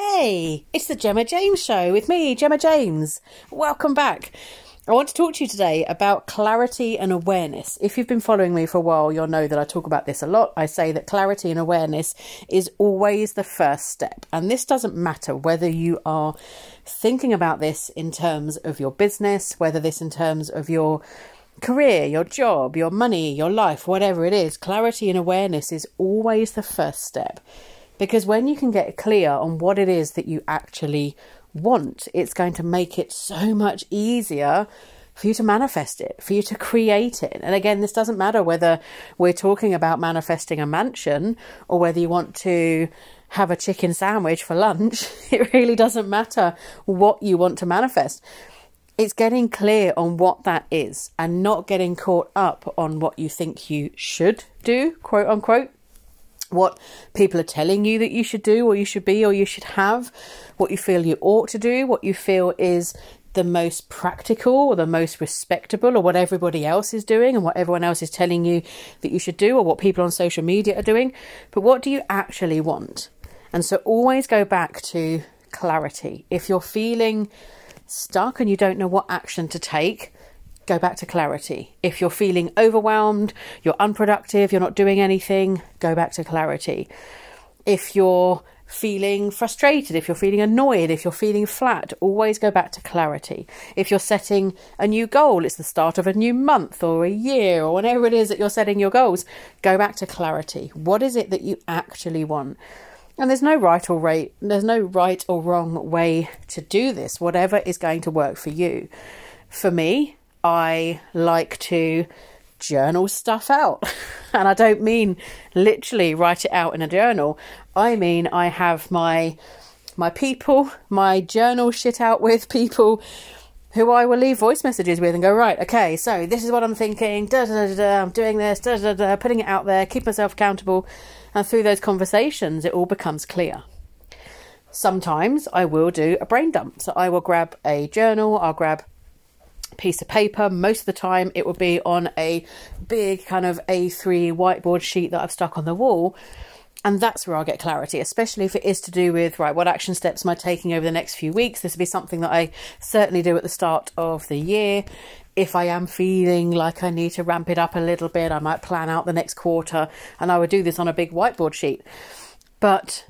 Hey, it's the Gemma James Show with me, Gemma James. Welcome back. I want to talk to you today about clarity and awareness. If you've been following me for a while, you'll know that I talk about this a lot. I say that clarity and awareness is always the first step. And this doesn't matter whether you are thinking about this in terms of your business, whether this in terms of your career, your job, your money, your life, whatever it is. Clarity and awareness is always the first step. Because when you can get clear on what it is that you actually want, it's going to make it so much easier for you to manifest it, for you to create it. And again, this doesn't matter whether we're talking about manifesting a mansion or whether you want to have a chicken sandwich for lunch. It really doesn't matter what you want to manifest. It's getting clear on what that is and not getting caught up on what you think you should do, quote unquote what people are telling you that you should do or you should be or you should have, what you feel you ought to do, what you feel is the most practical or the most respectable or what everybody else is doing and what everyone else is telling you that you should do or what people on social media are doing. But what do you actually want? And so always go back to clarity. If you're feeling stuck and you don't know what action to take, go back to clarity. If you're feeling overwhelmed, you're unproductive, you're not doing anything, go back to clarity. If you're feeling frustrated, if you're feeling annoyed, if you're feeling flat, always go back to clarity. If you're setting a new goal, it's the start of a new month or a year or whatever it is that you're setting your goals, go back to clarity. What is it that you actually want? And there's no right or right, there's no right or wrong way to do this. Whatever is going to work for you. For me, I like to journal stuff out. and I don't mean literally write it out in a journal. I mean I have my my people, my journal shit out with people who I will leave voice messages with and go, right, okay, so this is what I'm thinking, da da da da, I'm doing this, da da da, putting it out there, keep myself accountable. And through those conversations, it all becomes clear. Sometimes I will do a brain dump. So I will grab a journal, I'll grab piece of paper. Most of the time, it will be on a big kind of A3 whiteboard sheet that I've stuck on the wall. And that's where I'll get clarity, especially if it is to do with, right, what action steps am I taking over the next few weeks? This will be something that I certainly do at the start of the year. If I am feeling like I need to ramp it up a little bit, I might plan out the next quarter and I would do this on a big whiteboard sheet. But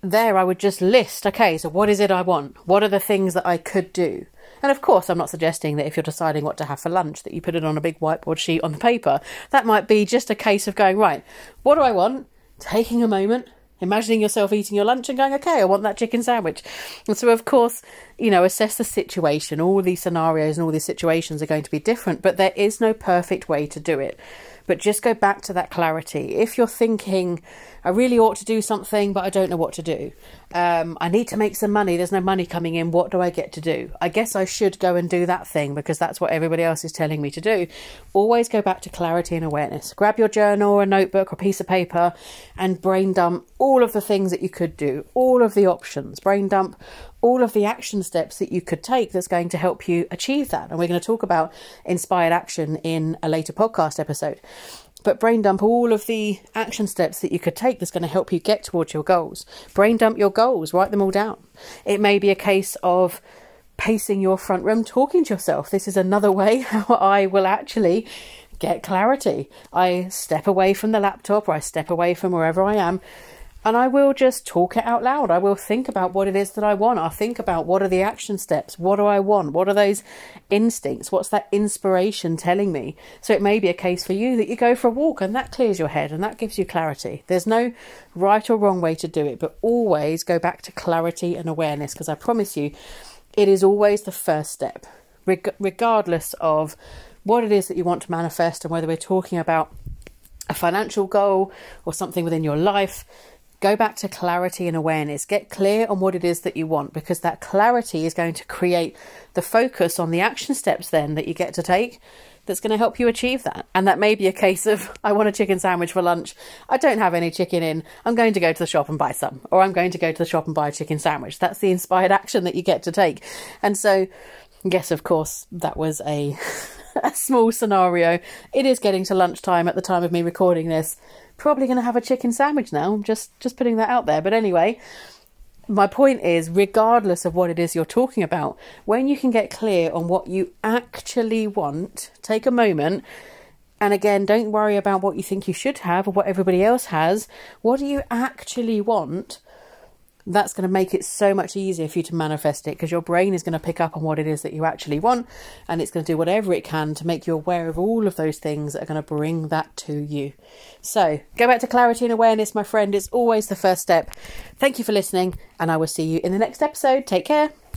there I would just list, okay, so what is it I want? What are the things that I could do? And of course, I'm not suggesting that if you're deciding what to have for lunch, that you put it on a big whiteboard sheet on the paper. That might be just a case of going, right, what do I want? Taking a moment, imagining yourself eating your lunch and going, okay, I want that chicken sandwich. And so, of course, you know, assess the situation. All these scenarios and all these situations are going to be different, but there is no perfect way to do it. But just go back to that clarity. If you're thinking, I really ought to do something, but I don't know what to do. Um, I need to make some money. There's no money coming in. What do I get to do? I guess I should go and do that thing because that's what everybody else is telling me to do. Always go back to clarity and awareness. Grab your journal or a notebook or a piece of paper and brain dump all of the things that you could do, all of the options. Brain dump all of the action steps that you could take that's going to help you achieve that. And we're going to talk about inspired action in a later podcast episode. But brain dump all of the action steps that you could take that's going to help you get towards your goals. Brain dump your goals, write them all down. It may be a case of pacing your front room, talking to yourself. This is another way how I will actually get clarity. I step away from the laptop or I step away from wherever I am and I will just talk it out loud. I will think about what it is that I want. I'll think about what are the action steps? What do I want? What are those instincts? What's that inspiration telling me? So it may be a case for you that you go for a walk and that clears your head and that gives you clarity. There's no right or wrong way to do it, but always go back to clarity and awareness because I promise you, it is always the first step, reg- regardless of what it is that you want to manifest and whether we're talking about a financial goal or something within your life Go back to clarity and awareness. Get clear on what it is that you want because that clarity is going to create the focus on the action steps then that you get to take that's going to help you achieve that. And that may be a case of, I want a chicken sandwich for lunch. I don't have any chicken in. I'm going to go to the shop and buy some. Or I'm going to go to the shop and buy a chicken sandwich. That's the inspired action that you get to take. And so, yes, of course, that was a, a small scenario. It is getting to lunchtime at the time of me recording this probably going to have a chicken sandwich now. I'm just just putting that out there. But anyway, my point is, regardless of what it is you're talking about, when you can get clear on what you actually want, take a moment. And again, don't worry about what you think you should have or what everybody else has. What do you actually want? That's going to make it so much easier for you to manifest it because your brain is going to pick up on what it is that you actually want and it's going to do whatever it can to make you aware of all of those things that are going to bring that to you. So, go back to clarity and awareness, my friend. It's always the first step. Thank you for listening, and I will see you in the next episode. Take care.